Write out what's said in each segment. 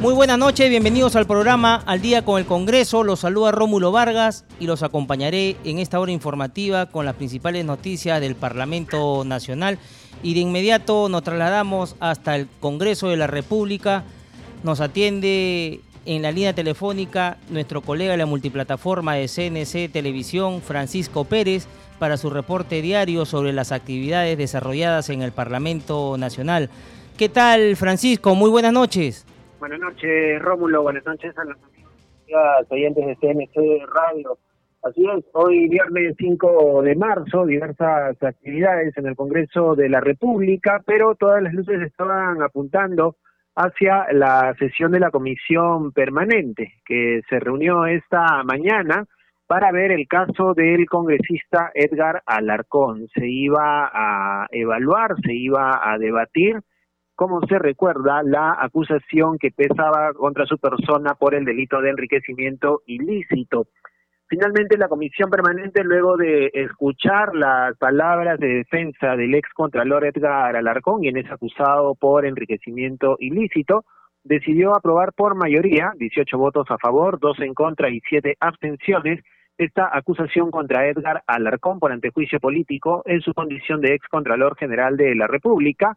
Muy buenas noches, bienvenidos al programa Al Día con el Congreso. Los saluda Rómulo Vargas y los acompañaré en esta hora informativa con las principales noticias del Parlamento Nacional. Y de inmediato nos trasladamos hasta el Congreso de la República. Nos atiende en la línea telefónica nuestro colega de la multiplataforma de CNC Televisión, Francisco Pérez, para su reporte diario sobre las actividades desarrolladas en el Parlamento Nacional. ¿Qué tal, Francisco? Muy buenas noches. Buenas noches, Rómulo. Buenas noches a los amigos oyentes de CNC Radio. Así es, hoy viernes 5 de marzo, diversas actividades en el Congreso de la República, pero todas las luces estaban apuntando hacia la sesión de la Comisión Permanente, que se reunió esta mañana para ver el caso del congresista Edgar Alarcón. Se iba a evaluar, se iba a debatir como se recuerda, la acusación que pesaba contra su persona por el delito de enriquecimiento ilícito. Finalmente, la comisión permanente, luego de escuchar las palabras de defensa del ex contralor Edgar Alarcón, quien es acusado por enriquecimiento ilícito, decidió aprobar por mayoría, 18 votos a favor, 2 en contra y 7 abstenciones, esta acusación contra Edgar Alarcón por antejuicio político en su condición de ex contralor general de la República,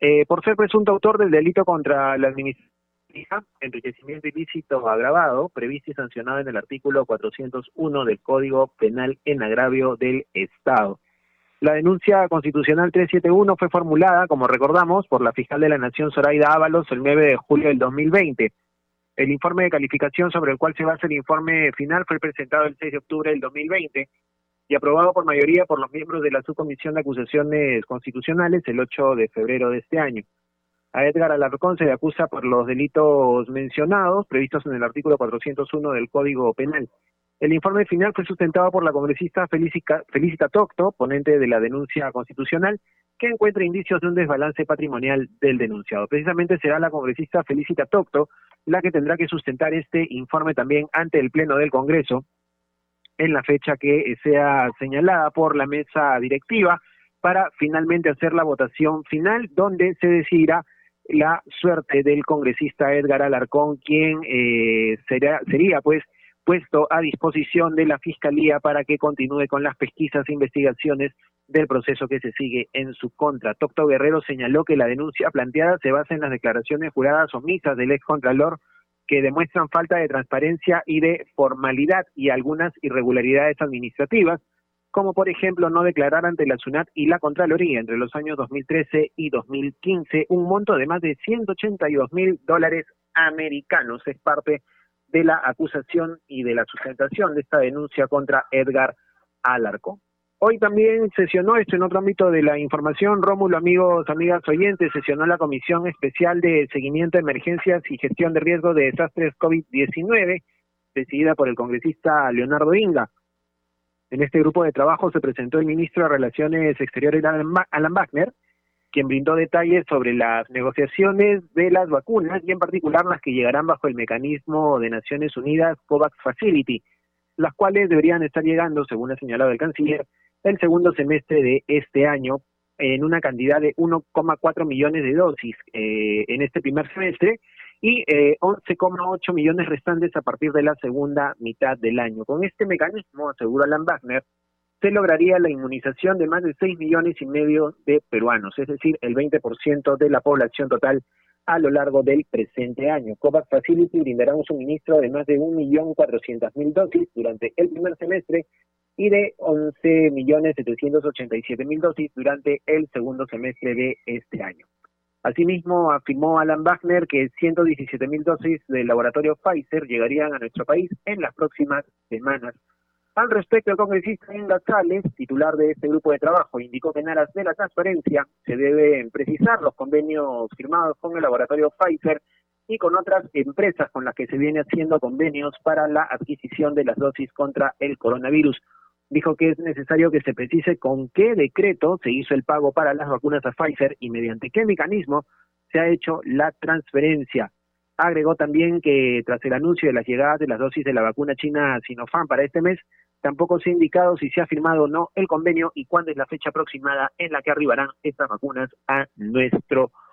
eh, por ser presunto autor del delito contra la administración, enriquecimiento ilícito agravado, previsto y sancionado en el artículo 401 del Código Penal en agravio del Estado. La denuncia constitucional 371 fue formulada, como recordamos, por la fiscal de la Nación Zoraida Ábalos el 9 de julio del 2020. El informe de calificación sobre el cual se basa el informe final fue presentado el 6 de octubre del 2020 y aprobado por mayoría por los miembros de la Subcomisión de Acusaciones Constitucionales el 8 de febrero de este año. A Edgar Alarcón se le acusa por los delitos mencionados, previstos en el artículo 401 del Código Penal. El informe final fue sustentado por la congresista Felicita Tocto, ponente de la denuncia constitucional, que encuentra indicios de un desbalance patrimonial del denunciado. Precisamente será la congresista Felicita Tocto la que tendrá que sustentar este informe también ante el Pleno del Congreso, en la fecha que sea señalada por la mesa directiva para finalmente hacer la votación final donde se decidirá la suerte del congresista Edgar Alarcón, quien eh, sería pues puesto a disposición de la Fiscalía para que continúe con las pesquisas e investigaciones del proceso que se sigue en su contra. Tocto Guerrero señaló que la denuncia planteada se basa en las declaraciones juradas omisas del ex contralor que demuestran falta de transparencia y de formalidad y algunas irregularidades administrativas, como por ejemplo no declarar ante la SUNAT y la Contraloría entre los años 2013 y 2015 un monto de más de 182 mil dólares americanos. Es parte de la acusación y de la sustentación de esta denuncia contra Edgar Alarco. Hoy también sesionó esto en otro ámbito de la información. Rómulo, amigos, amigas oyentes, sesionó la Comisión Especial de Seguimiento de Emergencias y Gestión de Riesgo de Desastres COVID-19, decidida por el congresista Leonardo Inga. En este grupo de trabajo se presentó el ministro de Relaciones Exteriores, Alan Wagner, quien brindó detalles sobre las negociaciones de las vacunas y en particular las que llegarán bajo el mecanismo de Naciones Unidas COVAX Facility, las cuales deberían estar llegando, según ha señalado el canciller, el segundo semestre de este año en una cantidad de 1,4 millones de dosis eh, en este primer semestre y eh, 11,8 millones restantes a partir de la segunda mitad del año. Con este mecanismo, asegura Alan Wagner, se lograría la inmunización de más de 6 millones y medio de peruanos, es decir, el 20% de la población total a lo largo del presente año. COVAX Facility brindará un suministro de más de 1.400.000 dosis durante el primer semestre y de 11.787.000 dosis durante el segundo semestre de este año. Asimismo, afirmó Alan Wagner que 117.000 dosis del laboratorio Pfizer llegarían a nuestro país en las próximas semanas. Al respecto, el congresista Inga Chales, titular de este grupo de trabajo, indicó que en aras de la transparencia se deben precisar los convenios firmados con el laboratorio Pfizer y con otras empresas con las que se viene haciendo convenios para la adquisición de las dosis contra el coronavirus. Dijo que es necesario que se precise con qué decreto se hizo el pago para las vacunas a Pfizer y mediante qué mecanismo se ha hecho la transferencia. Agregó también que tras el anuncio de las llegadas de las dosis de la vacuna china Sinopharm para este mes, tampoco se ha indicado si se ha firmado o no el convenio y cuándo es la fecha aproximada en la que arribarán estas vacunas a nuestro país.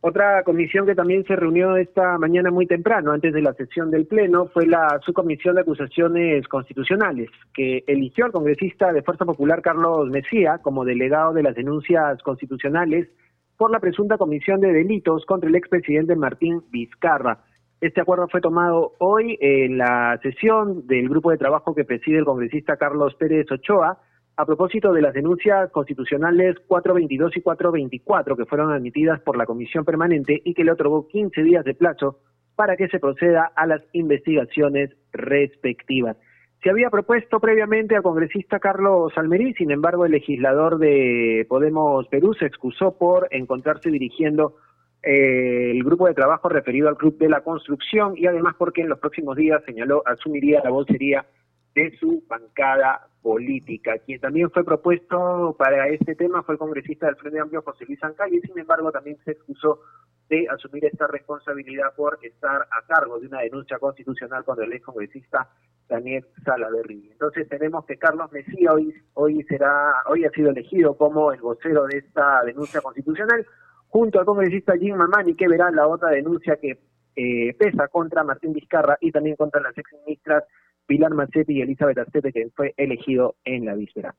Otra comisión que también se reunió esta mañana muy temprano, antes de la sesión del Pleno, fue la subcomisión de acusaciones constitucionales, que eligió al congresista de Fuerza Popular Carlos Mesía como delegado de las denuncias constitucionales por la presunta comisión de delitos contra el expresidente Martín Vizcarra. Este acuerdo fue tomado hoy en la sesión del grupo de trabajo que preside el congresista Carlos Pérez Ochoa a propósito de las denuncias constitucionales 422 y 424 que fueron admitidas por la comisión permanente y que le otorgó 15 días de plazo para que se proceda a las investigaciones respectivas. Se había propuesto previamente al congresista Carlos Almerí, sin embargo el legislador de Podemos Perú se excusó por encontrarse dirigiendo eh, el grupo de trabajo referido al Club de la Construcción y además porque en los próximos días señaló asumiría la vocería de su bancada política. Quien también fue propuesto para este tema fue el congresista del Frente Amplio José Luis Ancay y sin embargo también se excusó de asumir esta responsabilidad por estar a cargo de una denuncia constitucional contra el ex congresista Daniel Salaverri. Entonces tenemos que Carlos Mesía hoy, hoy será, hoy ha sido elegido como el vocero de esta denuncia constitucional, junto al congresista Jim Mamani, que verá la otra denuncia que eh, pesa contra Martín Vizcarra y también contra las ex ministras Pilar Macetti y Elizabeth Arcete, que fue elegido en la víspera.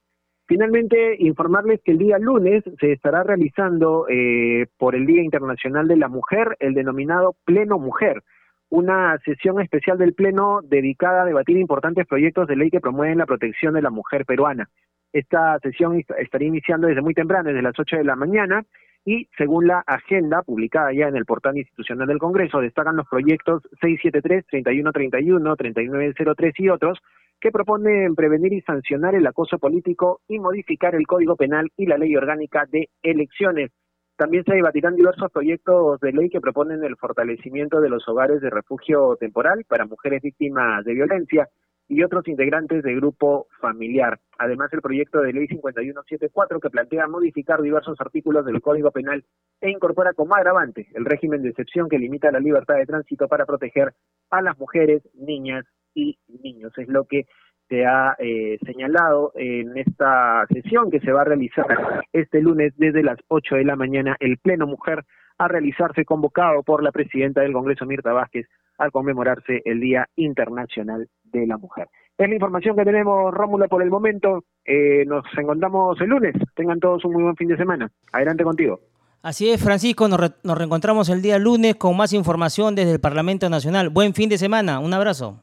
Finalmente, informarles que el día lunes se estará realizando eh, por el Día Internacional de la Mujer el denominado Pleno Mujer, una sesión especial del Pleno dedicada a debatir importantes proyectos de ley que promueven la protección de la mujer peruana. Esta sesión estaría iniciando desde muy temprano, desde las 8 de la mañana, y según la agenda publicada ya en el portal institucional del Congreso, destacan los proyectos 673, 3131, 3903 y otros que proponen prevenir y sancionar el acoso político y modificar el Código Penal y la Ley Orgánica de Elecciones. También se debatirán diversos proyectos de ley que proponen el fortalecimiento de los hogares de refugio temporal para mujeres víctimas de violencia y otros integrantes del grupo familiar. Además, el proyecto de ley 5174 que plantea modificar diversos artículos del Código Penal e incorpora como agravante el régimen de excepción que limita la libertad de tránsito para proteger a las mujeres, niñas y niños. Es lo que se ha eh, señalado en esta sesión que se va a realizar este lunes desde las 8 de la mañana, el Pleno Mujer a realizarse convocado por la presidenta del Congreso, Mirta Vázquez, al conmemorarse el Día Internacional de la Mujer. Es la información que tenemos, Rómulo, por el momento. Eh, nos encontramos el lunes. Tengan todos un muy buen fin de semana. Adelante contigo. Así es, Francisco. Nos, nos reencontramos el día lunes con más información desde el Parlamento Nacional. Buen fin de semana. Un abrazo.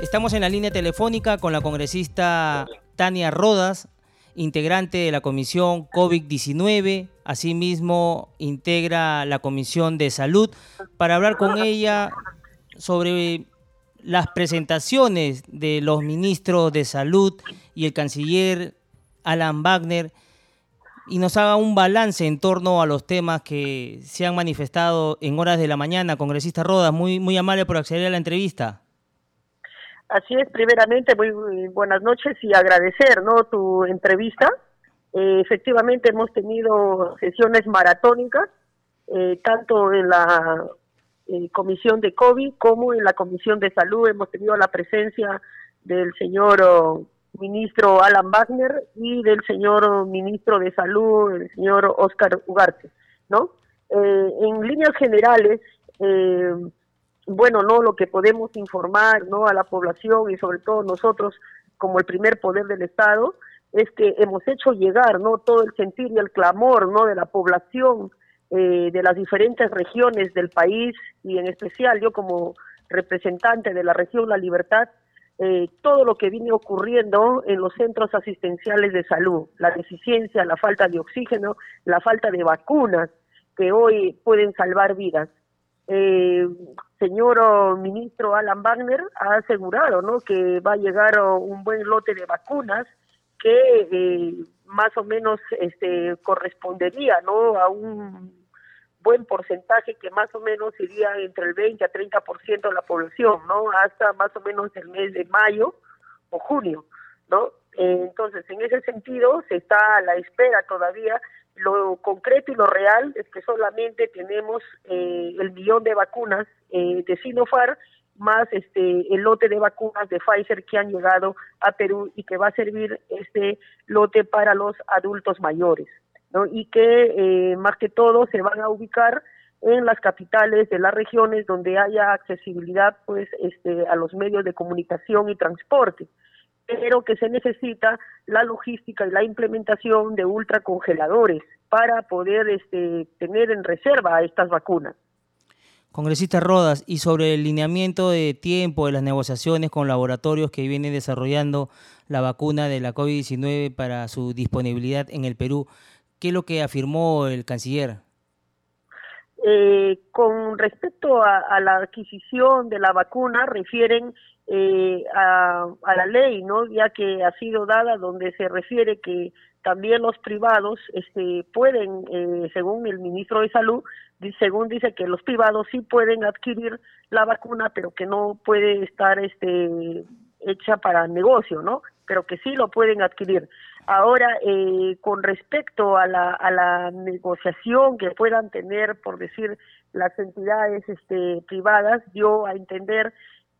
Estamos en la línea telefónica con la congresista Tania Rodas, integrante de la Comisión COVID-19, asimismo integra la Comisión de Salud, para hablar con ella sobre las presentaciones de los ministros de Salud y el canciller Alan Wagner y nos haga un balance en torno a los temas que se han manifestado en horas de la mañana. Congresista Rodas, muy, muy amable por acceder a la entrevista. Así es, primeramente, muy buenas noches y agradecer ¿no? tu entrevista. Eh, efectivamente, hemos tenido sesiones maratónicas, eh, tanto en la eh, Comisión de COVID como en la Comisión de Salud. Hemos tenido la presencia del señor oh, ministro Alan Wagner y del señor oh, ministro de Salud, el señor Oscar Ugarte. ¿no? en líneas generales, bueno, no lo que podemos informar, ¿no? a la población y sobre todo nosotros como el primer poder del Estado es que hemos hecho llegar, ¿no? todo el sentir y el clamor, ¿no? de la población eh, de las diferentes regiones del país y en especial yo como representante de la región La Libertad eh, todo lo que viene ocurriendo en los centros asistenciales de salud, la deficiencia, la falta de oxígeno, la falta de vacunas que hoy pueden salvar vidas eh, señor ministro Alan Wagner ha asegurado ¿no? que va a llegar un buen lote de vacunas que eh, más o menos este, correspondería ¿no? a un buen porcentaje que más o menos iría entre el 20 a 30% de la población, ¿no? Hasta más o menos el mes de mayo o junio, ¿no? entonces, en ese sentido, se está a la espera todavía. Lo concreto y lo real es que solamente tenemos eh, el millón de vacunas eh, de Sinopharm más este el lote de vacunas de Pfizer que han llegado a Perú y que va a servir este lote para los adultos mayores, ¿no? Y que eh, más que todo se van a ubicar en las capitales de las regiones donde haya accesibilidad pues este a los medios de comunicación y transporte pero que se necesita la logística y la implementación de ultracongeladores para poder este, tener en reserva estas vacunas. Congresista Rodas, y sobre el lineamiento de tiempo de las negociaciones con laboratorios que vienen desarrollando la vacuna de la COVID-19 para su disponibilidad en el Perú, ¿qué es lo que afirmó el canciller? Eh, con respecto a, la adquisición de la vacuna, refieren eh, a, la ley, ¿no? Ya que ha sido dada donde se refiere que también los privados este, pueden, eh, según el ministro de Salud, según dice que los privados sí pueden adquirir la vacuna, pero que no puede estar este, hecha para negocio, ¿no? Pero que sí lo pueden adquirir. Ahora, eh, con respecto a la, a la negociación que puedan tener, por decir, las entidades este, privadas, dio a entender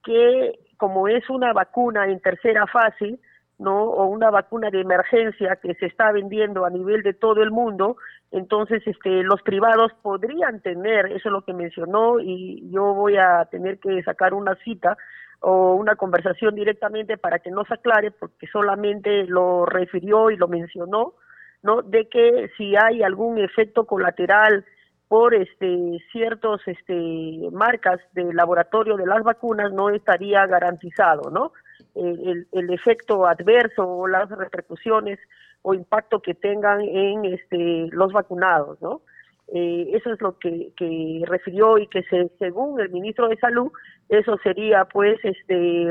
que como es una vacuna en tercera fase, ¿no? o una vacuna de emergencia que se está vendiendo a nivel de todo el mundo, entonces este los privados podrían tener, eso es lo que mencionó y yo voy a tener que sacar una cita o una conversación directamente para que no se aclare porque solamente lo refirió y lo mencionó, ¿no? De que si hay algún efecto colateral por este ciertos este marcas de laboratorio de las vacunas no estaría garantizado, ¿no? El, el, efecto adverso o las repercusiones o impacto que tengan en este los vacunados, ¿no? Eh, eso es lo que, refirió y que se, según el ministro de salud eso sería pues este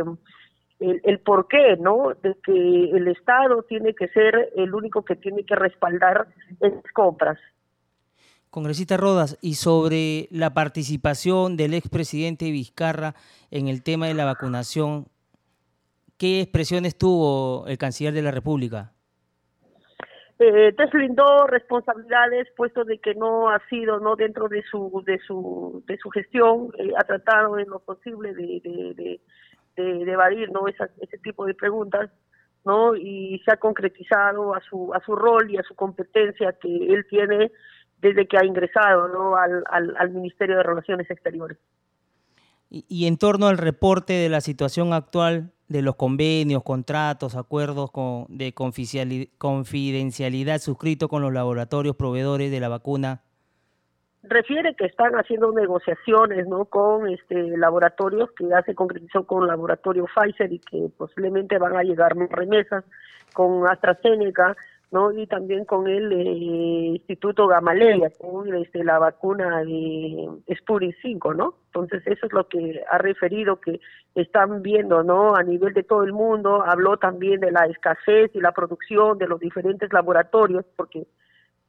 el, el por qué, ¿no? De que el Estado tiene que ser el único que tiene que respaldar esas compras. Congresista Rodas, y sobre la participación del expresidente Vizcarra en el tema de la vacunación, ¿qué expresiones tuvo el canciller de la República? Eh, deslindó responsabilidades puesto de que no ha sido no dentro de su de su de su gestión eh, ha tratado en lo posible de, de, de, evadir no ese tipo de preguntas no y se ha concretizado a su a su rol y a su competencia que él tiene desde que ha ingresado ¿no? al, al, Ministerio de Relaciones Exteriores. Y, en torno al reporte de la situación actual de los convenios, contratos, acuerdos con, de confidencialidad suscritos con los laboratorios proveedores de la vacuna. Refiere que están haciendo negociaciones ¿no? con este laboratorios que ya se concretizó con el laboratorio Pfizer y que posiblemente van a llegar remesas con AstraZeneca ¿no? Y también con el eh, Instituto Gamaleya, con este, la vacuna de Sputnik 5, ¿no? Entonces eso es lo que ha referido que están viendo, ¿no? A nivel de todo el mundo, habló también de la escasez y la producción de los diferentes laboratorios, porque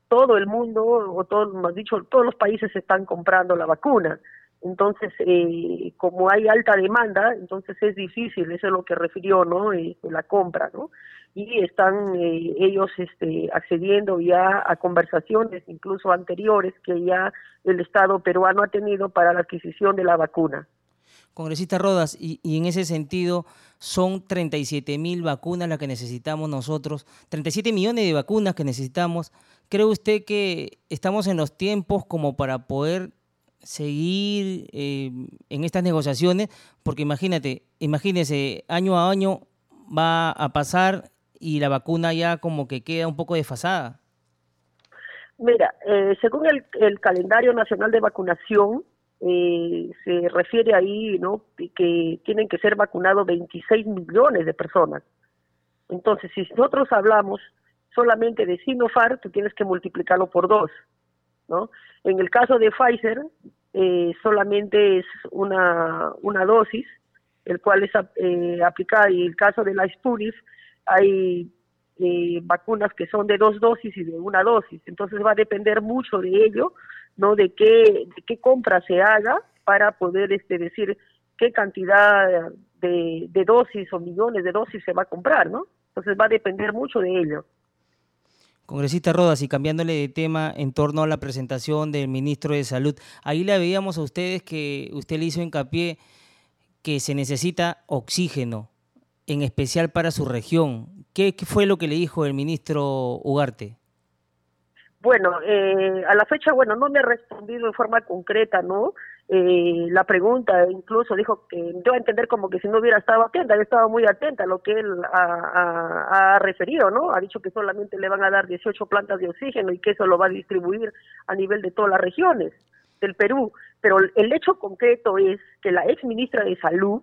todo el mundo, o todo, más dicho, todos los países están comprando la vacuna. Entonces, eh, como hay alta demanda, entonces es difícil, eso es lo que refirió, ¿no? Eh, la compra, ¿no? Y están eh, ellos este, accediendo ya a conversaciones, incluso anteriores, que ya el Estado peruano ha tenido para la adquisición de la vacuna. Congresista Rodas, y, y en ese sentido, son 37 mil vacunas las que necesitamos nosotros, 37 millones de vacunas que necesitamos. ¿Cree usted que estamos en los tiempos como para poder seguir eh, en estas negociaciones, porque imagínate, imagínese, año a año va a pasar y la vacuna ya como que queda un poco desfasada. Mira, eh, según el, calendario nacional de vacunación, eh, se refiere ahí, ¿no? Que tienen que ser vacunados 26 millones de personas. Entonces, si nosotros hablamos solamente de Sinopharm, tú tienes que multiplicarlo por dos. ¿No? En el caso de Pfizer, eh, solamente es una, una dosis, el cual es eh, aplicada, y en el caso de la Sputnik, hay eh, vacunas que son de dos dosis y de una dosis, entonces va a depender mucho de ello, ¿no? De qué, compra se haga para poder este, decir qué cantidad de, de dosis o millones de dosis se va a comprar, ¿no? Entonces va a depender mucho de ello. Congresista Rodas, y cambiándole de tema en torno a la presentación del ministro de Salud, ahí le veíamos a ustedes que usted le hizo hincapié que se necesita oxígeno, en especial para su región. ¿Qué, fue lo que le dijo el ministro Ugarte? Bueno, eh, a la fecha, bueno, no me ha respondido en forma concreta, ¿no? Eh, la pregunta, incluso dijo que dio a entender como que si no hubiera estado atenta, había estado muy atenta a lo que él ha, referido, ¿no? Ha dicho que solamente le van a dar 18 plantas de oxígeno y que eso lo va a distribuir a nivel de todas las regiones del Perú. Pero el hecho concreto es que la ex ministra de Salud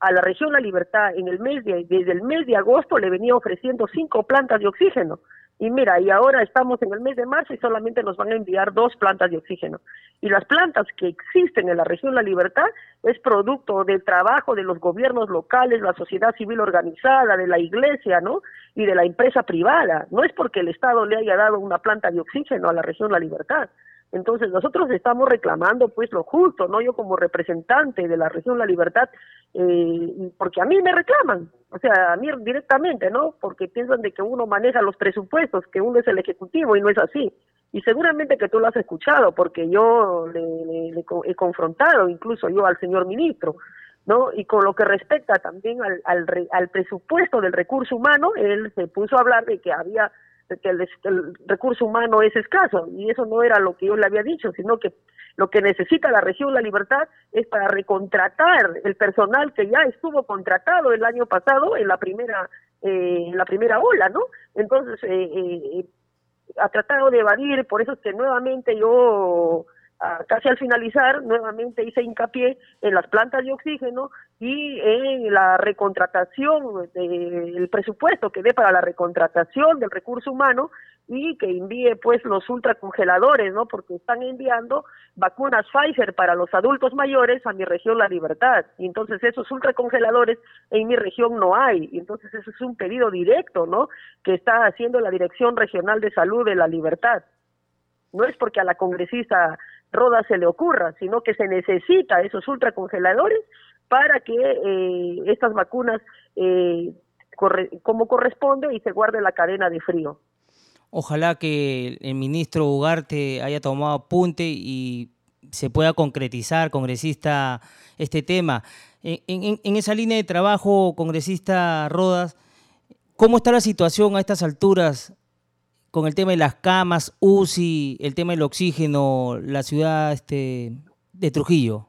a la región La Libertad en el mes de, desde el mes de agosto le venía ofreciendo cinco plantas de oxígeno. Y mira, y ahora estamos en el mes de marzo y solamente nos van a enviar dos plantas de oxígeno. Y las plantas que existen en la región La Libertad es producto del trabajo de los gobiernos locales, la sociedad civil organizada, de la iglesia, ¿no? Y de la empresa privada. No es porque el Estado le haya dado una planta de oxígeno a la región La Libertad. Entonces nosotros estamos reclamando pues lo justo, no yo como representante de la región La Libertad, eh, porque a mí me reclaman, o sea, a mí directamente, ¿no? Porque piensan de que uno maneja los presupuestos, que uno es el ejecutivo y no es así. Y seguramente que tú lo has escuchado, porque yo le, he confrontado incluso yo al señor ministro, ¿no? Y con lo que respecta también al, al, al presupuesto del recurso humano, él se puso a hablar de que había que el, recurso humano es escaso y eso no era lo que yo le había dicho, sino que lo que necesita la región La Libertad es para recontratar el personal que ya estuvo contratado el año pasado en la primera eh, en la primera ola, ¿no? Entonces eh, eh, ha tratado de evadir, por eso es que nuevamente yo casi al finalizar, nuevamente hice hincapié en las plantas de oxígeno y en la recontratación del presupuesto que dé para la recontratación del recurso humano y que envíe pues los ultracongeladores, ¿no? Porque están enviando vacunas Pfizer para los adultos mayores a mi región La Libertad. Y entonces esos ultracongeladores en mi región no hay. Y entonces eso es un pedido directo, ¿no? Que está haciendo la Dirección Regional de Salud de La Libertad. No es porque a la congresista Roda se le ocurra, sino que se necesita esos ultracongeladores para que eh, estas vacunas eh, como corresponde y se guarde la cadena de frío. Ojalá que el ministro Ugarte haya tomado apunte y se pueda concretizar, congresista, este tema. En, en, esa línea de trabajo, congresista Rodas, ¿cómo está la situación a estas alturas con el tema de las camas, UCI, el tema del oxígeno, la ciudad este, de Trujillo?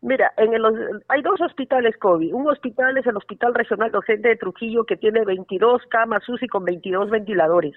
Mira, en el, hay dos hospitales COVID. Un hospital es el Hospital Regional Docente de Trujillo que tiene 22 camas UCI con 22 ventiladores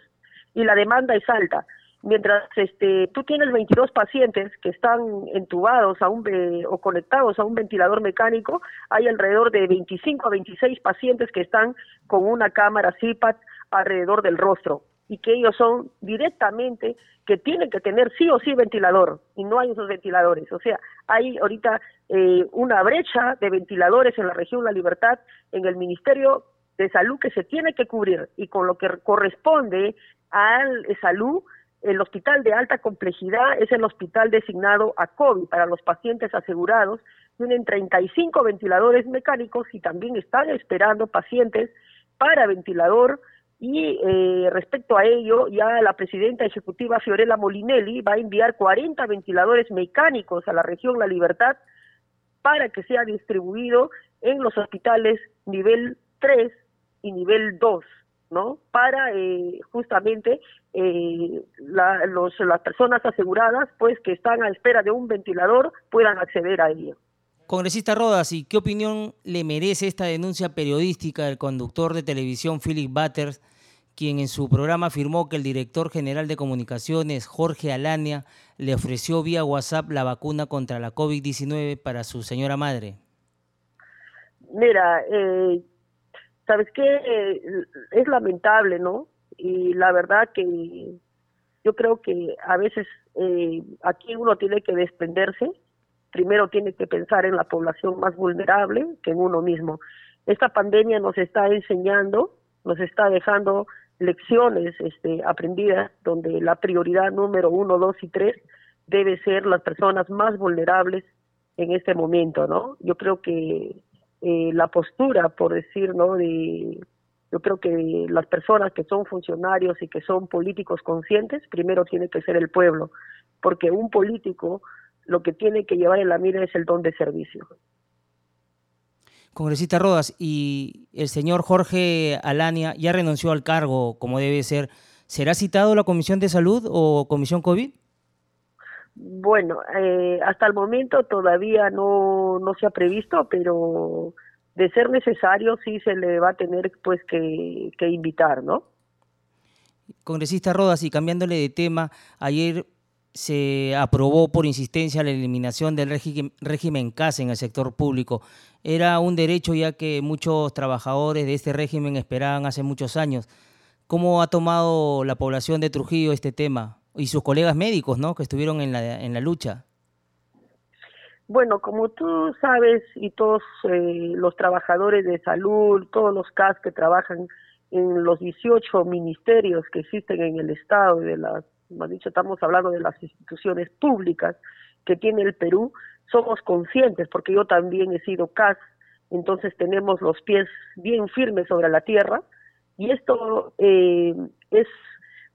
y la demanda es alta. Mientras este, tú tienes 22 pacientes que están entubados a un, o conectados a un ventilador mecánico, hay alrededor de 25 a 26 pacientes que están con una cámara CIPAT alrededor del rostro y que ellos son directamente que tienen que tener sí o sí ventilador y no hay esos ventiladores. O sea, hay ahorita eh, una brecha de ventiladores en la región La Libertad, en el Ministerio de Salud que se tiene que cubrir y con lo que corresponde al salud, el hospital de alta complejidad es el hospital designado a COVID para los pacientes asegurados. Tienen 35 ventiladores mecánicos y también están esperando pacientes para ventilador y eh, respecto a ello, ya la presidenta ejecutiva Fiorella Molinelli va a enviar 40 ventiladores mecánicos a la región La Libertad para que sea distribuido en los hospitales nivel 3 y nivel 2, ¿no? Para eh, justamente eh, los, las personas aseguradas, pues que están a espera de un ventilador, puedan acceder a ello. Congresista Rodas, ¿y qué opinión le merece esta denuncia periodística del conductor de televisión Philip Butters quien en su programa afirmó que el director general de comunicaciones, Jorge Alania, le ofreció vía WhatsApp la vacuna contra la COVID-19 para su señora madre. Mira, eh, ¿sabes qué? Eh, es lamentable, ¿no? Y la verdad que yo creo que a veces eh, aquí uno tiene que desprenderse, primero tiene que pensar en la población más vulnerable que en uno mismo. Esta pandemia nos está enseñando, nos está dejando lecciones este, aprendidas donde la prioridad número uno, dos y tres debe ser las personas más vulnerables en este momento, ¿no? Yo creo que eh, la postura, por decir, ¿no? De, yo creo que las personas que son funcionarios y que son políticos conscientes, primero tiene que ser el pueblo, porque un político lo que tiene que llevar en la mira es el don de servicio. Congresista Rodas, y el señor Jorge Alania ya renunció al cargo como debe ser. ¿Será citado la Comisión de Salud o Comisión COVID? Bueno, eh, hasta el momento todavía no, no se ha previsto, pero de ser necesario sí se le va a tener pues que, que invitar, ¿no? Congresista Rodas, y cambiándole de tema, ayer se aprobó por insistencia la eliminación del régimen, CAS en el sector público. Era un derecho ya que muchos trabajadores de este régimen esperaban hace muchos años. ¿Cómo ha tomado la población de Trujillo este tema? Y sus colegas médicos, ¿no? Que estuvieron en la, en la lucha. Bueno, como tú sabes, y todos eh, los trabajadores de salud, todos los CAS que trabajan en los 18 ministerios que existen en el Estado y de las más dicho, estamos hablando de las instituciones públicas que tiene el Perú, somos conscientes, porque yo también he sido CAS, entonces tenemos los pies bien firmes sobre la tierra, y esto eh, es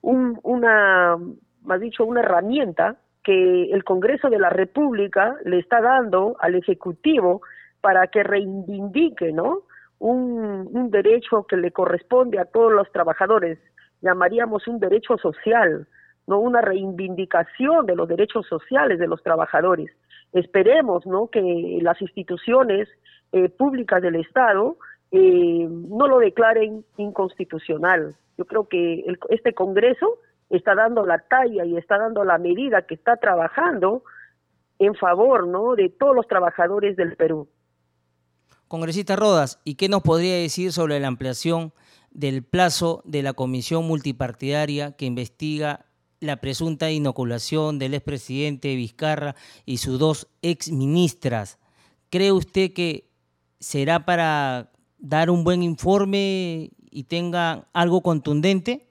un, una, más dicho, una herramienta que el Congreso de la República le está dando al Ejecutivo para que reivindique, ¿no? Un derecho que le corresponde a todos los trabajadores, llamaríamos un derecho social, no una reivindicación de los derechos sociales de los trabajadores. Esperemos ¿no? que las instituciones eh, públicas del Estado eh, no lo declaren inconstitucional. Yo creo que este Congreso está dando la talla y está dando la medida que está trabajando en favor ¿no? de todos los trabajadores del Perú. Congresista Rodas, ¿y qué nos podría decir sobre la ampliación del plazo de la comisión multipartidaria que investiga la presunta inoculación del expresidente Vizcarra y sus dos exministras. ¿Cree usted que será para dar un buen informe y tenga algo contundente?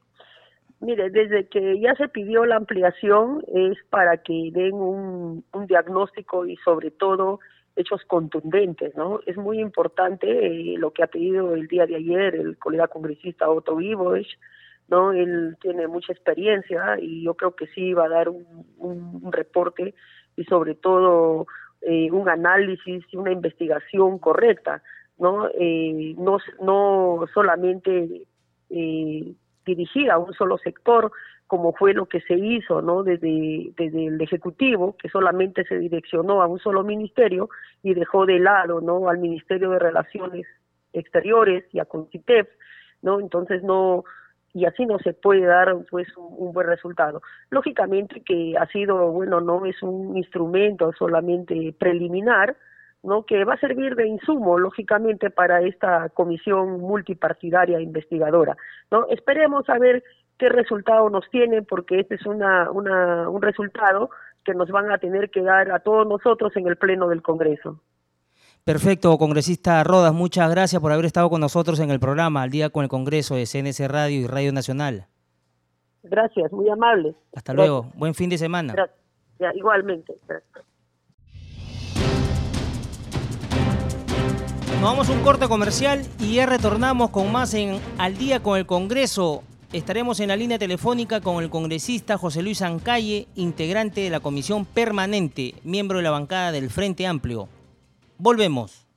Mire, desde que ya se pidió la ampliación es para que den un, diagnóstico y sobre todo hechos contundentes, ¿no? Es muy importante eh, lo que ha pedido el día de ayer el colega congresista Otto Vivos, ¿no? Él tiene mucha experiencia y yo creo que sí va a dar un, un, reporte y sobre todo eh, un análisis y una investigación correcta, ¿no? Eh, no, no solamente eh, dirigir a un solo sector como fue lo que se hizo no desde, desde el ejecutivo que solamente se direccionó a un solo ministerio y dejó de lado no al ministerio de relaciones exteriores y a CONCITEP no entonces no y así no se puede dar pues un, buen resultado. Lógicamente que ha sido, bueno, no es un instrumento solamente preliminar, ¿no? que va a servir de insumo, lógicamente, para esta comisión multipartidaria investigadora. ¿no? Esperemos a ver qué resultado nos tienen, porque este es una, una, un resultado que nos van a tener que dar a todos nosotros en el Pleno del Congreso. Perfecto, congresista Rodas, muchas gracias por haber estado con nosotros en el programa Al Día con el Congreso de CNC Radio y Radio Nacional. Gracias, muy amable. Hasta luego, buen fin de semana. Gracias. igualmente. Gracias. Nos vamos a un corte comercial y ya retornamos con más en Al Día con el Congreso. Estaremos en la línea telefónica con el congresista José Luis Ancalle, integrante de la Comisión Permanente, miembro de la bancada del Frente Amplio. Volvemos.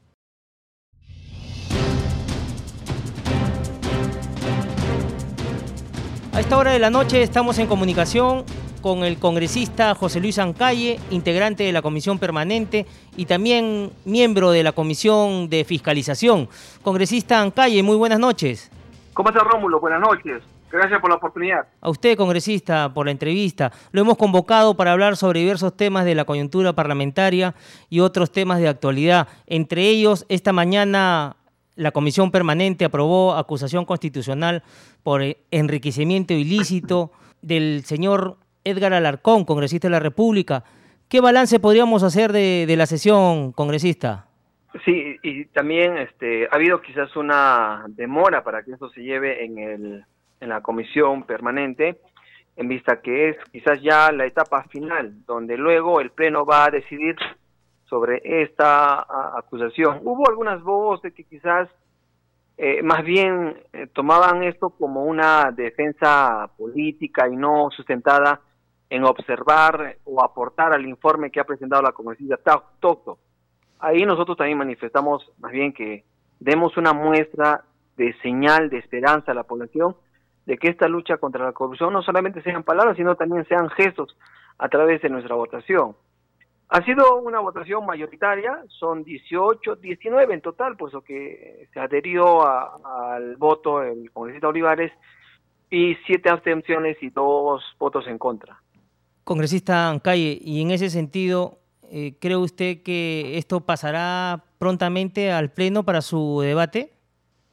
A esta hora de la noche estamos en comunicación con el congresista José Luis Ancalle, integrante de la Comisión Permanente y también miembro de la Comisión de Fiscalización. Congresista Ancalle, muy buenas noches. ¿Cómo está Rómulo? Buenas noches. Gracias por la oportunidad. A usted, congresista, por la entrevista. Lo hemos convocado para hablar sobre diversos temas de la coyuntura parlamentaria y otros temas de actualidad. Entre ellos, esta mañana la Comisión Permanente aprobó acusación constitucional por enriquecimiento ilícito del señor Edgar Alarcón, congresista de la República. ¿Qué balance podríamos hacer de, de la sesión, congresista? Sí, y también este, ha habido quizás una demora para que esto se lleve en el en la comisión permanente, en vista que es quizás ya la etapa final, donde luego el Pleno va a decidir sobre esta acusación. Hubo algunas voces que quizás eh, más bien eh, tomaban esto como una defensa política y no sustentada en observar o aportar al informe que ha presentado la congresista Tocto. Ahí nosotros también manifestamos más bien que demos una muestra de señal de esperanza a la población de que esta lucha contra la corrupción no solamente sean palabras, sino también sean gestos a través de nuestra votación. Ha sido una votación mayoritaria, son 18, 19 en total, puesto que se adherió al voto el congresista Olivares y siete abstenciones y dos votos en contra. Congresista Ancalle, y en ese sentido, eh, ¿cree usted que esto pasará prontamente al Pleno para su debate?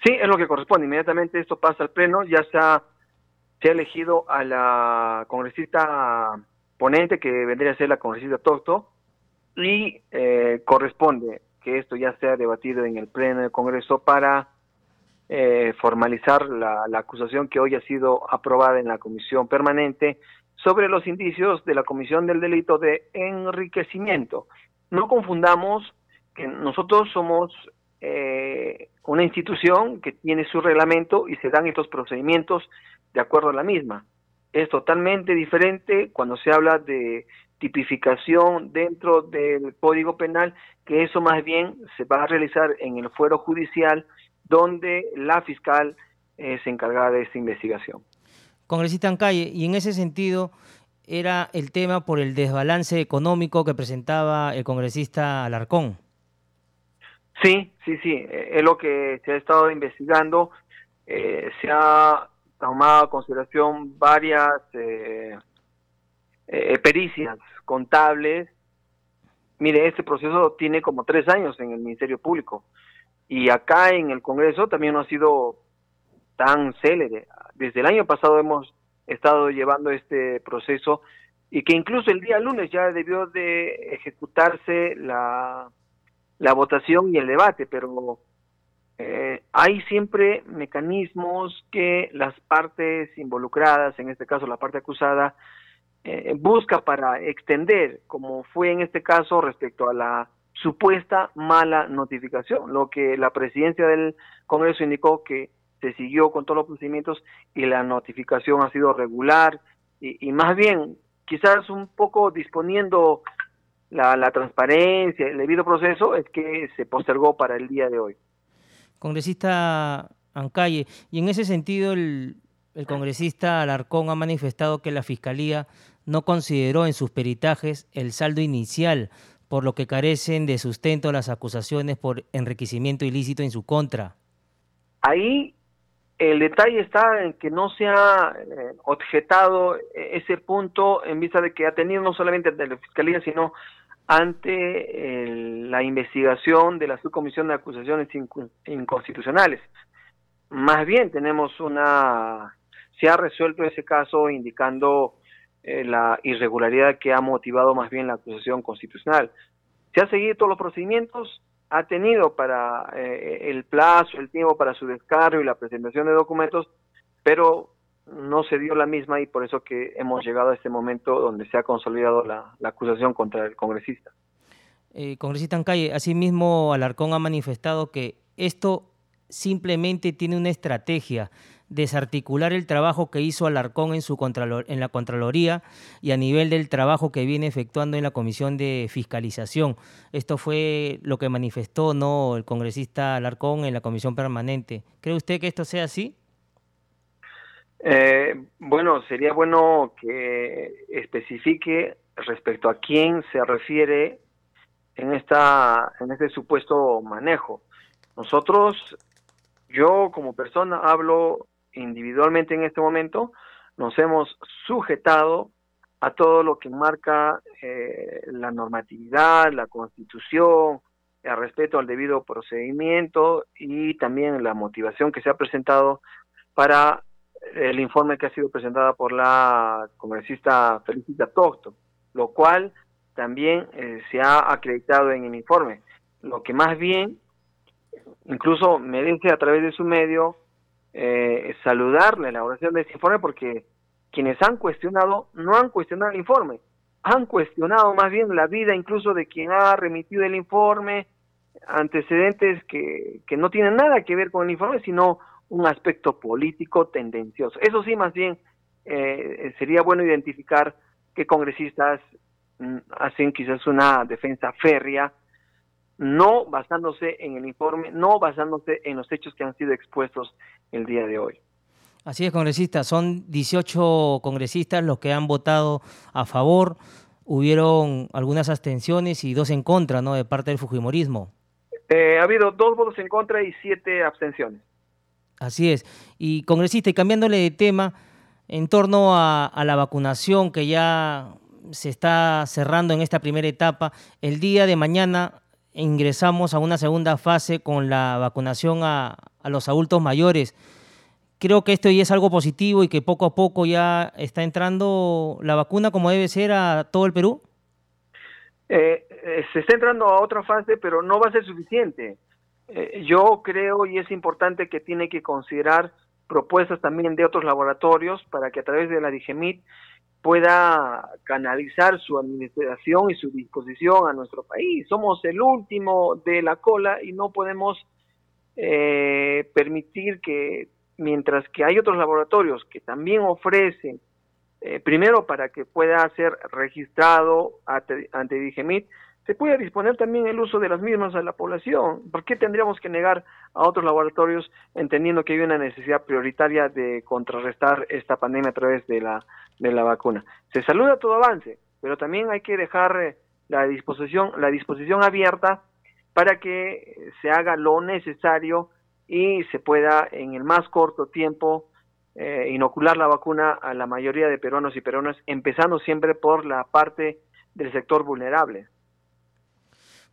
Sí, es lo que corresponde. Inmediatamente esto pasa al Pleno, ya se ha, se ha elegido a la congresista ponente, que vendría a ser la congresista Tocto, y eh, corresponde que esto ya sea debatido en el Pleno del Congreso para eh, formalizar la, la, acusación que hoy ha sido aprobada en la Comisión Permanente sobre los indicios de la Comisión del Delito de Enriquecimiento. No confundamos que nosotros somos eh, una institución que tiene su reglamento y se dan estos procedimientos de acuerdo a la misma. Es totalmente diferente cuando se habla de tipificación dentro del Código Penal, que eso más bien se va a realizar en el fuero judicial, donde la fiscal es encargada de esta investigación. Congresista Ancalle, y en ese sentido era el tema por el desbalance económico que presentaba el congresista Alarcón. Sí, sí, sí, eh, es lo que se ha estado investigando. Eh, se ha tomado en consideración varias eh, pericias contables. Mire, este proceso tiene como tres años en el Ministerio Público y acá en el Congreso también no ha sido tan célere. Desde el año pasado hemos estado llevando este proceso y que incluso el día lunes ya debió de ejecutarse la la votación y el debate, pero eh, hay siempre mecanismos que las partes involucradas, en este caso la parte acusada, eh, busca para extender, como fue en este caso respecto a la supuesta mala notificación, lo que la presidencia del Congreso indicó que se siguió con todos los procedimientos y la notificación ha sido regular y, y más bien quizás un poco disponiendo la, transparencia, el debido proceso, es que se postergó para el día de hoy. Congresista Ancalle, y en ese sentido el, el congresista Alarcón ha manifestado que la Fiscalía no consideró en sus peritajes el saldo inicial, por lo que carecen de sustento las acusaciones por enriquecimiento ilícito en su contra. Ahí el detalle está en que no se ha eh, objetado ese punto en vista de que ha tenido no solamente de la Fiscalía, sino ante la investigación de la Subcomisión de Acusaciones Inconstitucionales. Más bien tenemos una, se ha resuelto ese caso indicando eh, la irregularidad que ha motivado más bien la acusación constitucional. Se ha seguido todos los procedimientos, ha tenido para eh, el plazo, el tiempo para su descargo y la presentación de documentos, pero no se dio la misma y por eso que hemos llegado a este momento donde se ha consolidado la, acusación contra el congresista. Eh, congresista Ancalle, asimismo Alarcón ha manifestado que esto simplemente tiene una estrategia, desarticular el trabajo que hizo Alarcón en, su en la Contraloría y a nivel del trabajo que viene efectuando en la Comisión de Fiscalización. Esto fue lo que manifestó ¿no? el congresista Alarcón en la Comisión Permanente. ¿Cree usted que esto sea así? Eh, bueno, sería bueno que especifique respecto a quién se refiere en esta en este supuesto manejo. Nosotros, yo como persona hablo individualmente en este momento, nos hemos sujetado a todo lo que marca eh, la normatividad, la constitución, el respeto al debido procedimiento y también la motivación que se ha presentado para el informe que ha sido presentado por la congresista Felicita Tocto, lo cual también eh, se ha acreditado en el informe. Lo que más bien, incluso merece a través de su medio eh, saludarle la elaboración de este informe porque quienes han cuestionado no han cuestionado el informe, han cuestionado más bien la vida incluso de quien ha remitido el informe, antecedentes que, que no tienen nada que ver con el informe, sino un aspecto político tendencioso. Eso sí, más bien eh, sería bueno identificar qué congresistas mm, hacen quizás una defensa férrea, no basándose en el informe, no basándose en los hechos que han sido expuestos el día de hoy. Así es, congresista. Son 18 congresistas los que han votado a favor. Hubieron algunas abstenciones y dos en contra, ¿no? De parte del Fujimorismo. Eh, ha habido dos votos en contra y siete abstenciones. Así es. Y congresista, y cambiándole de tema, en torno a, la vacunación que ya se está cerrando en esta primera etapa, el día de mañana ingresamos a una segunda fase con la vacunación a, los adultos mayores. Creo que esto ya es algo positivo y que poco a poco ya está entrando la vacuna como debe ser a todo el Perú. Eh, eh, se está entrando a otra fase, pero no va a ser suficiente. Eh, yo creo y es importante que tiene que considerar propuestas también de otros laboratorios para que a través de la DIGEMIT pueda canalizar su administración y su disposición a nuestro país. Somos el último de la cola y no podemos eh, permitir que mientras que hay otros laboratorios que también ofrecen, eh, primero para que pueda ser registrado ante, ante DIGEMIT, se puede disponer también el uso de las mismas a la población. ¿Por qué tendríamos que negar a otros laboratorios entendiendo que hay una necesidad prioritaria de contrarrestar esta pandemia a través de la, de la vacuna? Se saluda todo avance, pero también hay que dejar eh, la disposición, la disposición abierta para que se haga lo necesario y se pueda en el más corto tiempo eh, inocular la vacuna a la mayoría de peruanos y peruanas, empezando siempre por la parte del sector vulnerable.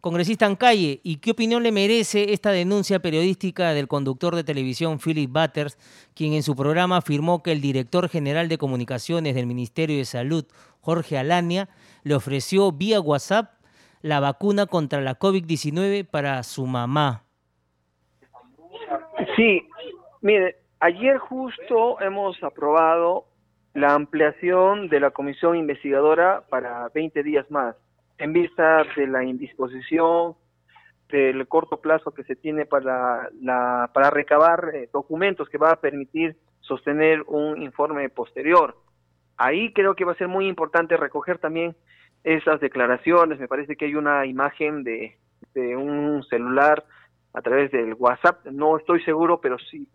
Congresista Ancalle, ¿y qué opinión le merece esta denuncia periodística del conductor de televisión Philip Butters, quien en su programa afirmó que el director general de comunicaciones del Ministerio de Salud, Jorge Alania, le ofreció vía WhatsApp la vacuna contra la COVID-19 para su mamá? Sí, mire, ayer justo hemos aprobado la ampliación de la comisión investigadora para 20 días más en vista de la indisposición del corto plazo que se tiene para, la, para recabar eh, documentos que va a permitir sostener un informe posterior. Ahí creo que va a ser muy importante recoger también esas declaraciones. Me parece que hay una imagen de, de un celular a través del WhatsApp. No estoy seguro, pero si,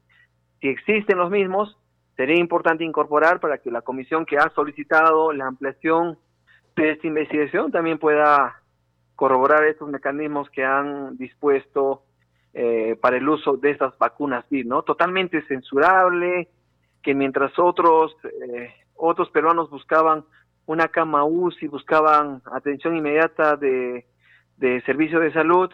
si existen los mismos, sería importante incorporar para que la comisión que ha solicitado la ampliación de esta investigación también pueda corroborar estos mecanismos que han dispuesto eh, para el uso de estas vacunas ¿no? Totalmente censurable, que mientras otros, eh, otros peruanos buscaban una cama UCI, buscaban atención inmediata de, de servicio de salud,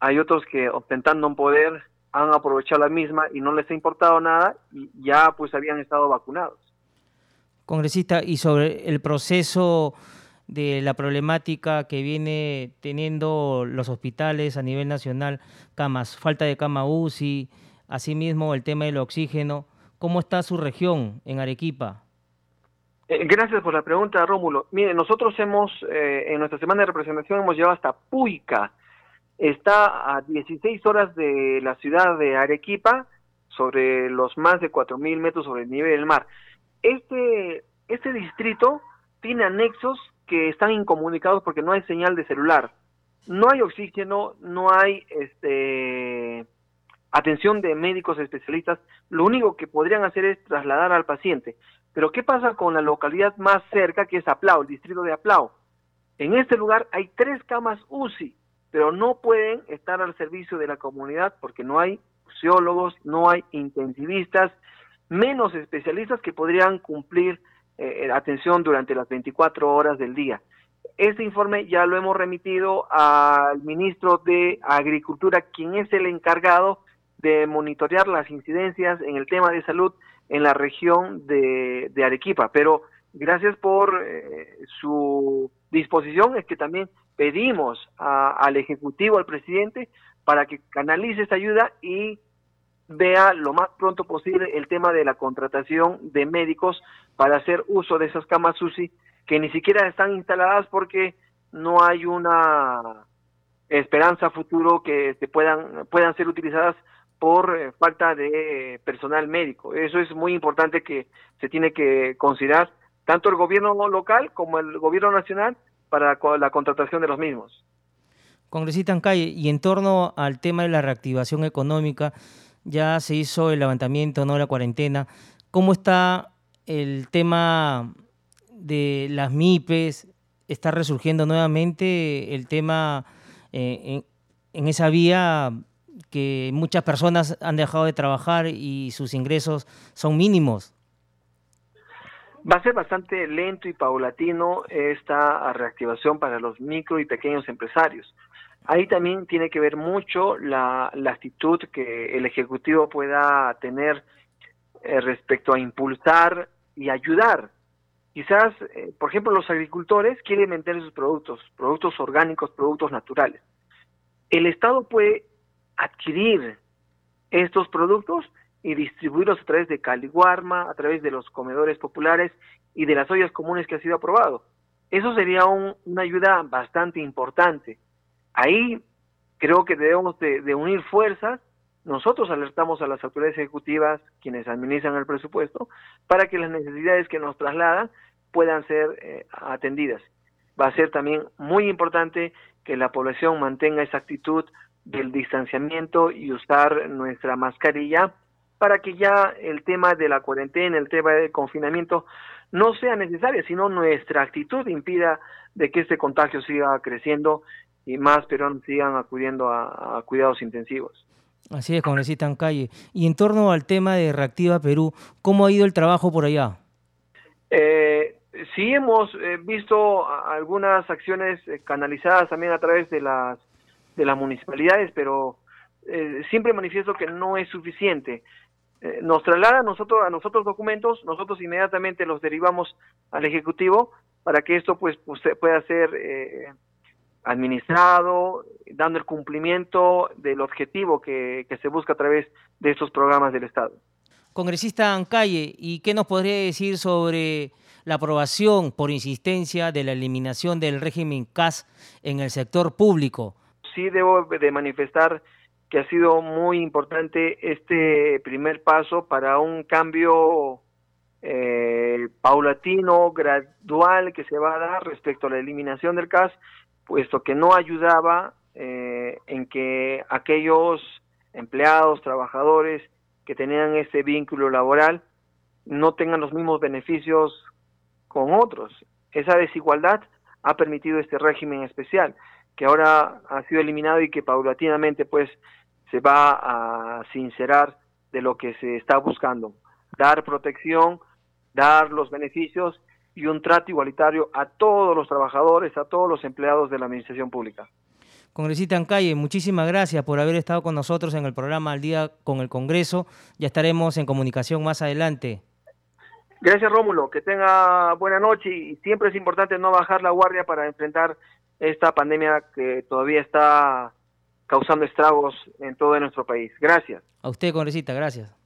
hay otros que ostentando un poder han aprovechado la misma y no les ha importado nada y ya pues habían estado vacunados. Congresista, y sobre el proceso de la problemática que viene teniendo los hospitales a nivel nacional, camas, falta de cama UCI, asimismo el tema del oxígeno. ¿Cómo está su región en Arequipa? Eh, gracias por la pregunta, Rómulo. Mire, nosotros hemos, eh, en nuestra semana de representación, hemos llegado hasta Puica. Está a 16 horas de la ciudad de Arequipa, sobre los más de 4.000 metros sobre el nivel del mar. Este, este distrito tiene anexos que están incomunicados porque no hay señal de celular. No hay oxígeno, no hay este atención de médicos especialistas. Lo único que podrían hacer es trasladar al paciente. Pero ¿qué pasa con la localidad más cerca que es Aplao, el distrito de Aplao? En este lugar hay tres camas UCI, pero no pueden estar al servicio de la comunidad porque no hay sociólogos, no hay intensivistas, menos especialistas que podrían cumplir eh, atención durante las 24 horas del día. Este informe ya lo hemos remitido al ministro de Agricultura, quien es el encargado de monitorear las incidencias en el tema de salud en la región de, Arequipa. Pero gracias por eh, su disposición, es que también pedimos al Ejecutivo, al presidente, para que canalice esta ayuda y vea lo más pronto posible el tema de la contratación de médicos para hacer uso de esas camas UCI que ni siquiera están instaladas porque no hay una esperanza futuro que se puedan puedan ser utilizadas por eh, falta de personal médico. Eso es muy importante que se tiene que considerar tanto el gobierno local como el gobierno nacional para la contratación de los mismos. Congresista Calle, y en torno al tema de la reactivación económica, ya se hizo el levantamiento, no la cuarentena. ¿Cómo está el tema de las MIPES? ¿Está resurgiendo nuevamente el tema eh, en, esa vía que muchas personas han dejado de trabajar y sus ingresos son mínimos? Va a ser bastante lento y paulatino esta reactivación para los micro y pequeños empresarios. Ahí también tiene que ver mucho la, actitud que el Ejecutivo pueda tener eh, respecto a impulsar y ayudar. Quizás, eh, por ejemplo, los agricultores quieren vender sus productos, productos orgánicos, productos naturales. El Estado puede adquirir estos productos y distribuirlos a través de Caliguarma, a través de los comedores populares y de las ollas comunes que ha sido aprobado. Eso sería una ayuda bastante importante. Ahí creo que debemos de, unir fuerzas. Nosotros alertamos a las autoridades ejecutivas, quienes administran el presupuesto, para que las necesidades que nos trasladan puedan ser eh, atendidas. Va a ser también muy importante que la población mantenga esa actitud del distanciamiento y usar nuestra mascarilla para que ya el tema de la cuarentena, el tema del confinamiento no sea necesario, sino nuestra actitud impida de que este contagio siga creciendo y más peruanos sigan acudiendo a, cuidados intensivos. Así es, congresista calle. Y en torno al tema de Reactiva Perú, ¿cómo ha ido el trabajo por allá? Eh, sí hemos eh, visto algunas acciones eh, canalizadas también a través de las de las municipalidades, pero eh, siempre manifiesto que no es suficiente. nos traslada a nosotros a nosotros documentos, nosotros inmediatamente los derivamos al ejecutivo para que esto pues, pues pueda ser administrado, dando el cumplimiento del objetivo que, se busca a través de estos programas del Estado. Congresista Ancalle, ¿y qué nos podría decir sobre la aprobación por insistencia de la eliminación del régimen CAS en el sector público? Sí debo de manifestar que ha sido muy importante este primer paso para un cambio eh, paulatino, gradual que se va a dar respecto a la eliminación del CAS puesto que no ayudaba eh, en que aquellos empleados, trabajadores que tenían ese vínculo laboral no tengan los mismos beneficios con otros. Esa desigualdad ha permitido este régimen especial, que ahora ha sido eliminado y que paulatinamente pues se va a sincerar de lo que se está buscando, dar protección, dar los beneficios y un trato igualitario a todos los trabajadores, a todos los empleados de la administración pública. Congresista Ancalle, muchísimas gracias por haber estado con nosotros en el programa Al Día con el Congreso. Ya estaremos en comunicación más adelante. Gracias Rómulo, que tenga buena noche y siempre es importante no bajar la guardia para enfrentar esta pandemia que todavía está causando estragos en todo nuestro país. Gracias. A usted, congresista, gracias.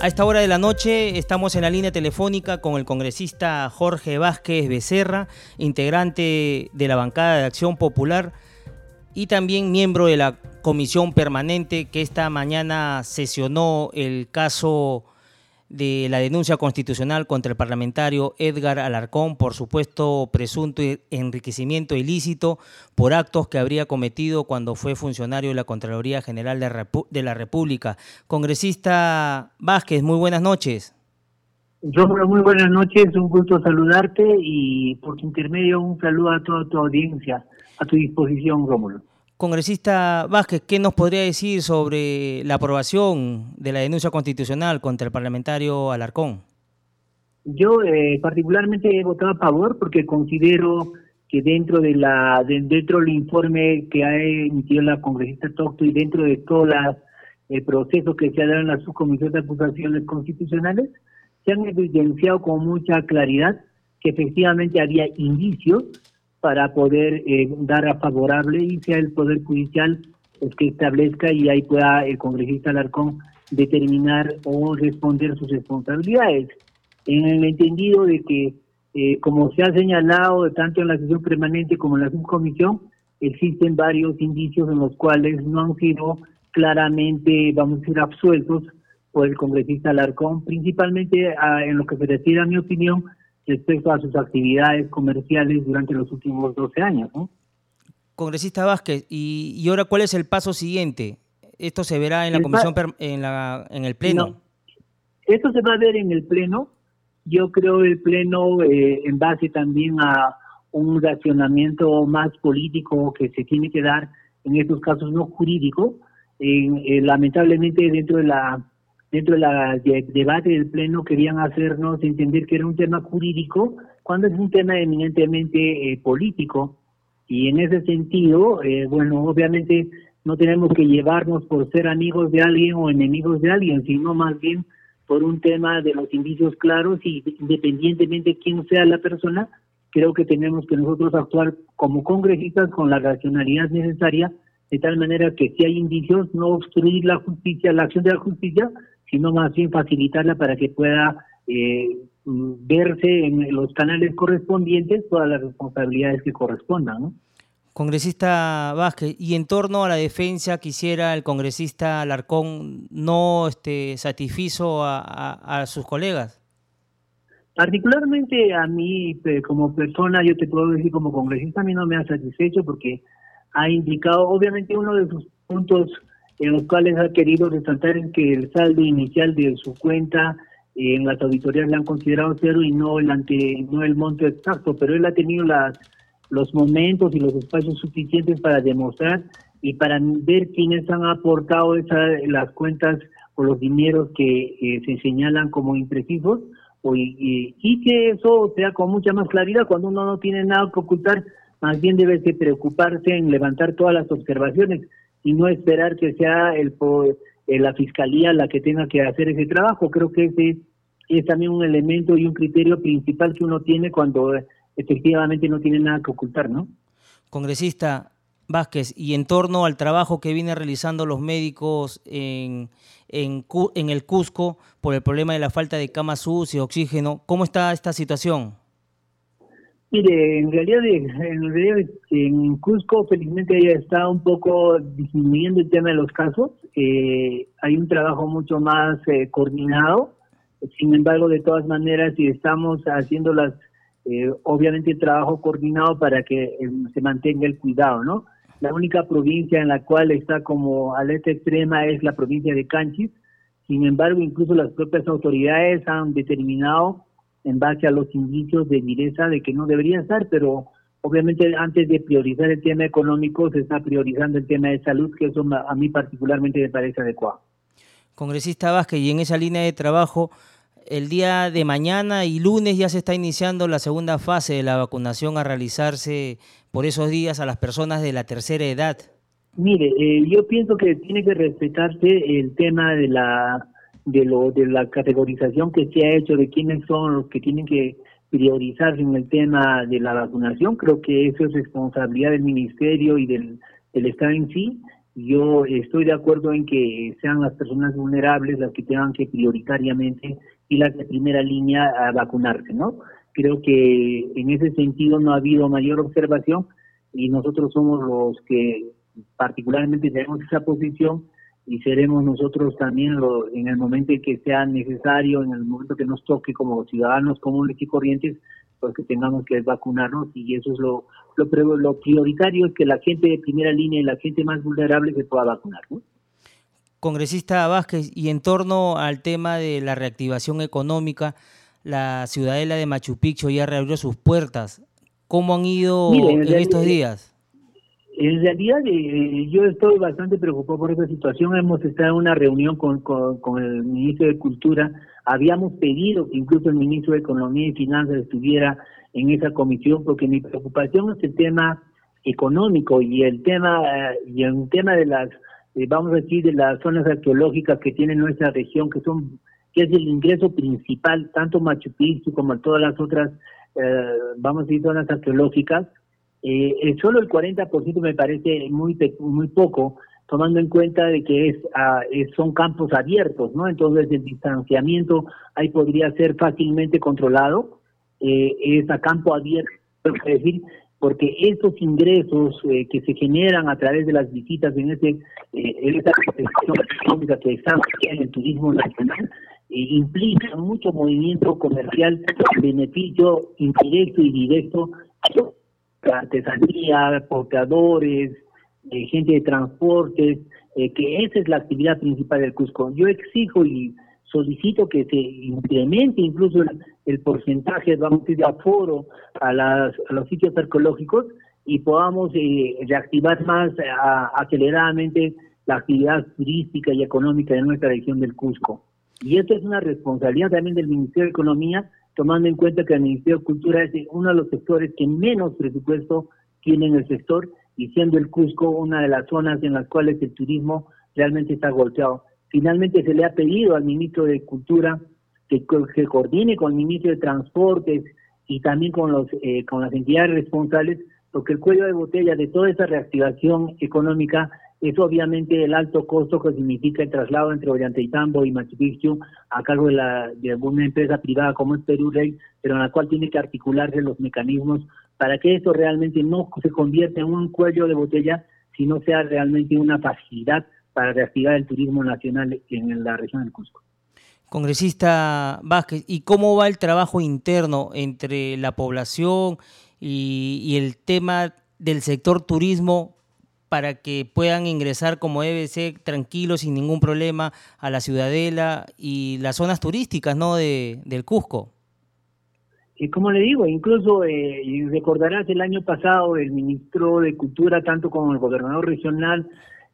A esta hora de la noche estamos en la línea telefónica con el congresista Jorge Vázquez Becerra, integrante de la bancada de Acción Popular y también miembro de la comisión permanente que esta mañana sesionó el caso de la denuncia constitucional contra el parlamentario Edgar Alarcón por supuesto presunto enriquecimiento ilícito por actos que habría cometido cuando fue funcionario de la Contraloría General de, la República. Congresista Vázquez, muy buenas noches. Rómulo, muy buenas noches, un gusto saludarte y por intermedio un saludo a toda tu audiencia, a tu disposición, Rómulo. Congresista Vázquez, ¿qué nos podría decir sobre la aprobación de la denuncia constitucional contra el parlamentario Alarcón? Yo eh, particularmente he votado a favor porque considero que dentro de la dentro del informe que ha emitido la congresista Tocto y dentro de todo el proceso que se ha dado en la subcomisión de acusaciones constitucionales, se han evidenciado con mucha claridad que efectivamente había indicios para poder eh, dar a favorable y sea el Poder Judicial es que establezca y ahí pueda el congresista Alarcón determinar o responder sus responsabilidades. En el entendido de que, eh, como se ha señalado tanto en la sesión permanente como en la subcomisión, existen varios indicios en los cuales no han sido claramente, vamos a decir, absueltos por el congresista Alarcón, principalmente ah, en lo que se refiere a mi opinión respecto a sus actividades comerciales durante los últimos 12 años. Congresista Vázquez, y, y ahora cuál es el paso siguiente? ¿Esto se verá en la comisión, en, la, en el pleno? Esto se va a ver en el pleno. Yo creo el pleno, eh, en base también a un racionamiento más político que se tiene que dar en estos casos no jurídicos. Eh, lamentablemente dentro de la dentro del de debate del pleno querían hacernos entender que era un tema jurídico cuando es un tema eminentemente eh, político. Y en ese sentido eh, bueno obviamente no tenemos que llevarnos por ser amigos de alguien o enemigos de alguien sino más bien por un tema de los indicios claros y independientemente de quién sea la persona creo que tenemos que nosotros actuar como congresistas con la racionalidad necesaria de tal manera que si hay indicios no obstruir la justicia la acción de la justicia sino más bien facilitarla para que pueda eh, verse en los canales correspondientes todas las responsabilidades que correspondan. ¿no? Congresista Vázquez, y en torno a la defensa quisiera el congresista Alarcón no este, satisfizo a, sus colegas. Particularmente a mí, como persona, yo te puedo decir como congresista, a mí no me ha satisfecho porque ha indicado, obviamente uno de sus puntos en los cuales ha querido resaltar en que el saldo inicial de su cuenta en las auditorías le han considerado cero y no el ante no el monto exacto, pero él ha tenido las los momentos y los espacios suficientes para demostrar y para ver quiénes han aportado esa, las cuentas o los dineros que eh, se señalan como imprecisos o, y, que eso sea con mucha más claridad cuando uno no tiene nada que ocultar, más bien debe de preocuparse en levantar todas las observaciones y no esperar que sea el, eh, la fiscalía la que tenga que hacer ese trabajo. Creo que ese es también un elemento y un criterio principal que uno tiene cuando efectivamente no tiene nada que ocultar, ¿no? Congresista Vázquez, y en torno al trabajo que vienen realizando los médicos en, en, en el Cusco por el problema de la falta de camas y oxígeno, ¿cómo está esta situación? Mire, en realidad, en, realidad, en Cusco felizmente ya está un poco disminuyendo el tema de los casos. Eh, hay un trabajo mucho más eh, coordinado. Sin embargo, de todas maneras, si estamos haciendo las, eh, obviamente trabajo coordinado para que se mantenga el cuidado, ¿no? La única provincia en la cual está como alerta extrema es la provincia de Canchis. Sin embargo, incluso las propias autoridades han determinado en base a los indicios de vireza de que no debería estar, pero obviamente antes de priorizar el tema económico se está priorizando el tema de salud, que eso a mí particularmente me parece adecuado. Congresista Vázquez, y en esa línea de trabajo, el día de mañana y lunes ya se está iniciando la segunda fase de la vacunación a realizarse por esos días a las personas de la tercera edad. Mire, eh, yo pienso que tiene que respetarse el tema de la de lo de la categorización que se ha hecho de quiénes son los que tienen que priorizarse en el tema de la vacunación. Creo que eso es responsabilidad del ministerio y del, del Estado en sí. Yo estoy de acuerdo en que sean las personas vulnerables las que tengan que prioritariamente y las de primera línea a vacunarse, ¿no? Creo que en ese sentido no ha habido mayor observación y nosotros somos los que particularmente tenemos esa posición y seremos nosotros también lo, en el momento en que sea necesario, en el momento que nos toque como ciudadanos comunes y corrientes, pues que tengamos que vacunarnos y eso es lo, lo, lo prioritario es que la gente de primera línea y la gente más vulnerable se pueda vacunar. Congresista Vázquez, y en torno al tema de la reactivación económica, la ciudadela de Machu Picchu ya reabrió sus puertas. ¿Cómo han ido en estos días? En realidad eh, yo estoy bastante preocupado por esta situación. Hemos estado en una reunión con, con, el ministro de Cultura. Habíamos pedido que incluso el ministro de Economía y Finanzas estuviera en esa comisión porque mi preocupación es el tema económico y el tema eh, y el tema de las eh, vamos a decir de las zonas arqueológicas que tiene nuestra región que son que es el ingreso principal tanto Machu Picchu como todas las otras vamos a decir zonas arqueológicas eh, solo el 40% me parece muy muy poco tomando en cuenta de que es, ah, son campos abiertos, ¿no? Entonces el distanciamiento ahí podría ser fácilmente controlado, eh, es a campo abierto, es decir, porque estos ingresos eh, que se generan a través de las visitas en ese eh, en económica que está en el turismo nacional eh, implica mucho movimiento comercial, beneficio indirecto y directo, artesanía, portadores, eh, gente de transportes, eh, que esa es la actividad principal del Cusco. Yo exijo y solicito que se incremente incluso el, porcentaje, a de aforo a, las, a los sitios arqueológicos y podamos reactivar más aceleradamente la actividad turística y económica de nuestra región del Cusco. Y esto es una responsabilidad también del Ministerio de Economía, tomando en cuenta que el Ministerio de Cultura es uno de los sectores que menos presupuesto tiene en el sector y siendo el Cusco una de las zonas en las cuales el turismo realmente está golpeado. Finalmente se le ha pedido al ministro de Cultura que, coordine con el ministro de Transportes y también con, los, eh, con las entidades responsables, porque el cuello de botella de toda esa reactivación económica es obviamente el alto costo que significa el traslado entre Ollantaytambo y Machu Picchu a cargo de, la, de una empresa privada como es Perú Rey, pero en la cual tiene que articularse los mecanismos para que eso realmente no se convierta en un cuello de botella, sino sea realmente una facilidad para reactivar el turismo nacional en la región del Cusco. Congresista Vázquez, ¿y cómo va el trabajo interno entre la población y el tema del sector turismo para que puedan ingresar como debe ser, tranquilos, sin ningún problema, a la ciudadela y las zonas turísticas ¿no? de, del Cusco. Y como le digo, incluso eh, recordarás el año pasado el ministro de Cultura, tanto como el gobernador regional,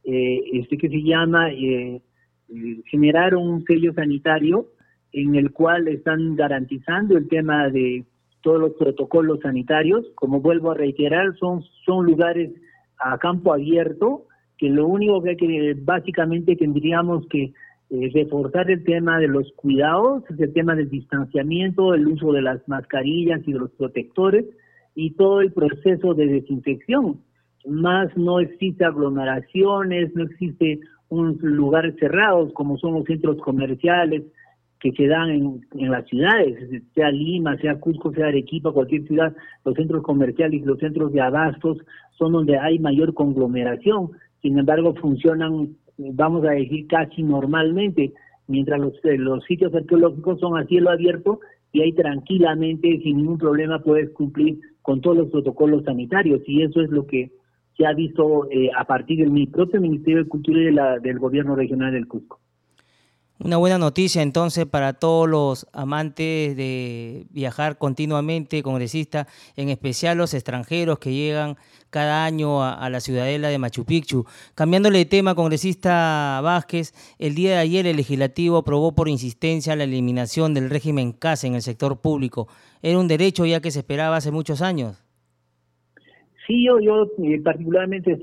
eh, este que se llama, eh, eh, generaron un sello sanitario en el cual están garantizando el tema de todos los protocolos sanitarios. Como vuelvo a reiterar, son, son lugares a campo abierto, que lo único que, que básicamente tendríamos que eh, reforzar el tema de los cuidados, el tema del distanciamiento, el uso de las mascarillas y de los protectores y todo el proceso de desinfección. Más no existe aglomeraciones, no existe un lugar cerrados como son los centros comerciales que se dan en, en las ciudades, sea Lima, sea Cusco, sea Arequipa, cualquier ciudad, los centros comerciales los centros de abastos son donde hay mayor conglomeración, sin embargo funcionan, vamos a decir, casi normalmente, mientras los, eh, los sitios arqueológicos son a cielo abierto y ahí tranquilamente, sin ningún problema, puedes cumplir con todos los protocolos sanitarios y eso es lo que se ha visto eh, a partir del propio Ministerio de Cultura y de la, del Gobierno Regional del Cusco. Una buena noticia entonces para todos los amantes de viajar continuamente, congresista, en especial los extranjeros que llegan cada año a, la ciudadela de Machu Picchu. Cambiándole de tema, congresista Vázquez, el día de ayer el legislativo aprobó por insistencia la eliminación del régimen CAS en el sector público. Era un derecho ya que se esperaba hace muchos años. Sí, yo, eh, particularmente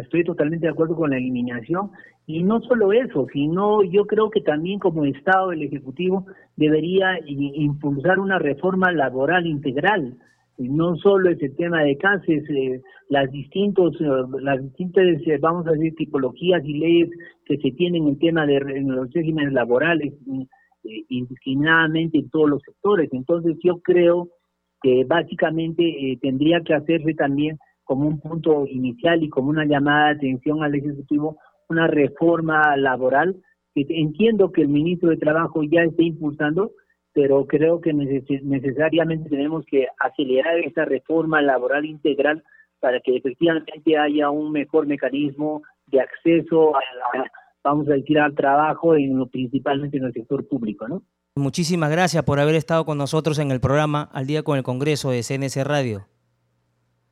estoy totalmente de acuerdo con la eliminación y no solo eso, sino yo creo que también como Estado, el Ejecutivo debería impulsar una reforma laboral integral. No solo ese tema de cases, eh, las, distintos, eh, las distintas, eh, vamos a decir, tipologías y leyes que se tienen en tema de los regímenes laborales, indiscriminadamente en todos los sectores. Entonces yo creo que básicamente tendría que hacerse también como un punto inicial y como una llamada de atención al Ejecutivo una reforma laboral que entiendo que el ministro de Trabajo ya está impulsando, pero creo que necesariamente tenemos que acelerar esta reforma laboral integral para que efectivamente haya un mejor mecanismo de acceso a vamos a decir, al trabajo, en, principalmente en el sector público, ¿no? Muchísimas gracias por haber estado con nosotros en el programa Al Día con el Congreso de CNC Radio.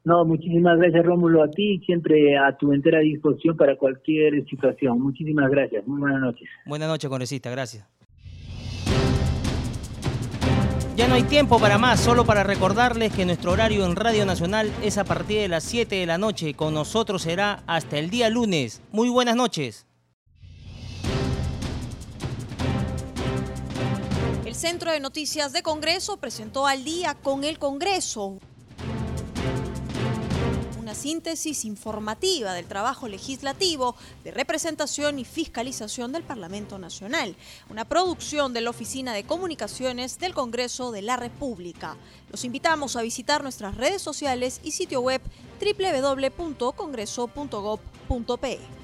No, muchísimas gracias Rómulo a ti, siempre a tu entera disposición para cualquier situación. Muchísimas gracias, muy buenas noches. Buenas noches, congresista, gracias. Ya no hay tiempo para más, solo para recordarles que nuestro horario en Radio Nacional es a partir de las 7 de la noche. Con nosotros será hasta el día lunes. Muy buenas noches. El Centro de Noticias de Congreso presentó al día con el Congreso una síntesis informativa del trabajo legislativo, de representación y fiscalización del Parlamento Nacional, una producción de la Oficina de Comunicaciones del Congreso de la República. Los invitamos a visitar nuestras redes sociales y sitio web www.congreso.gov.pe.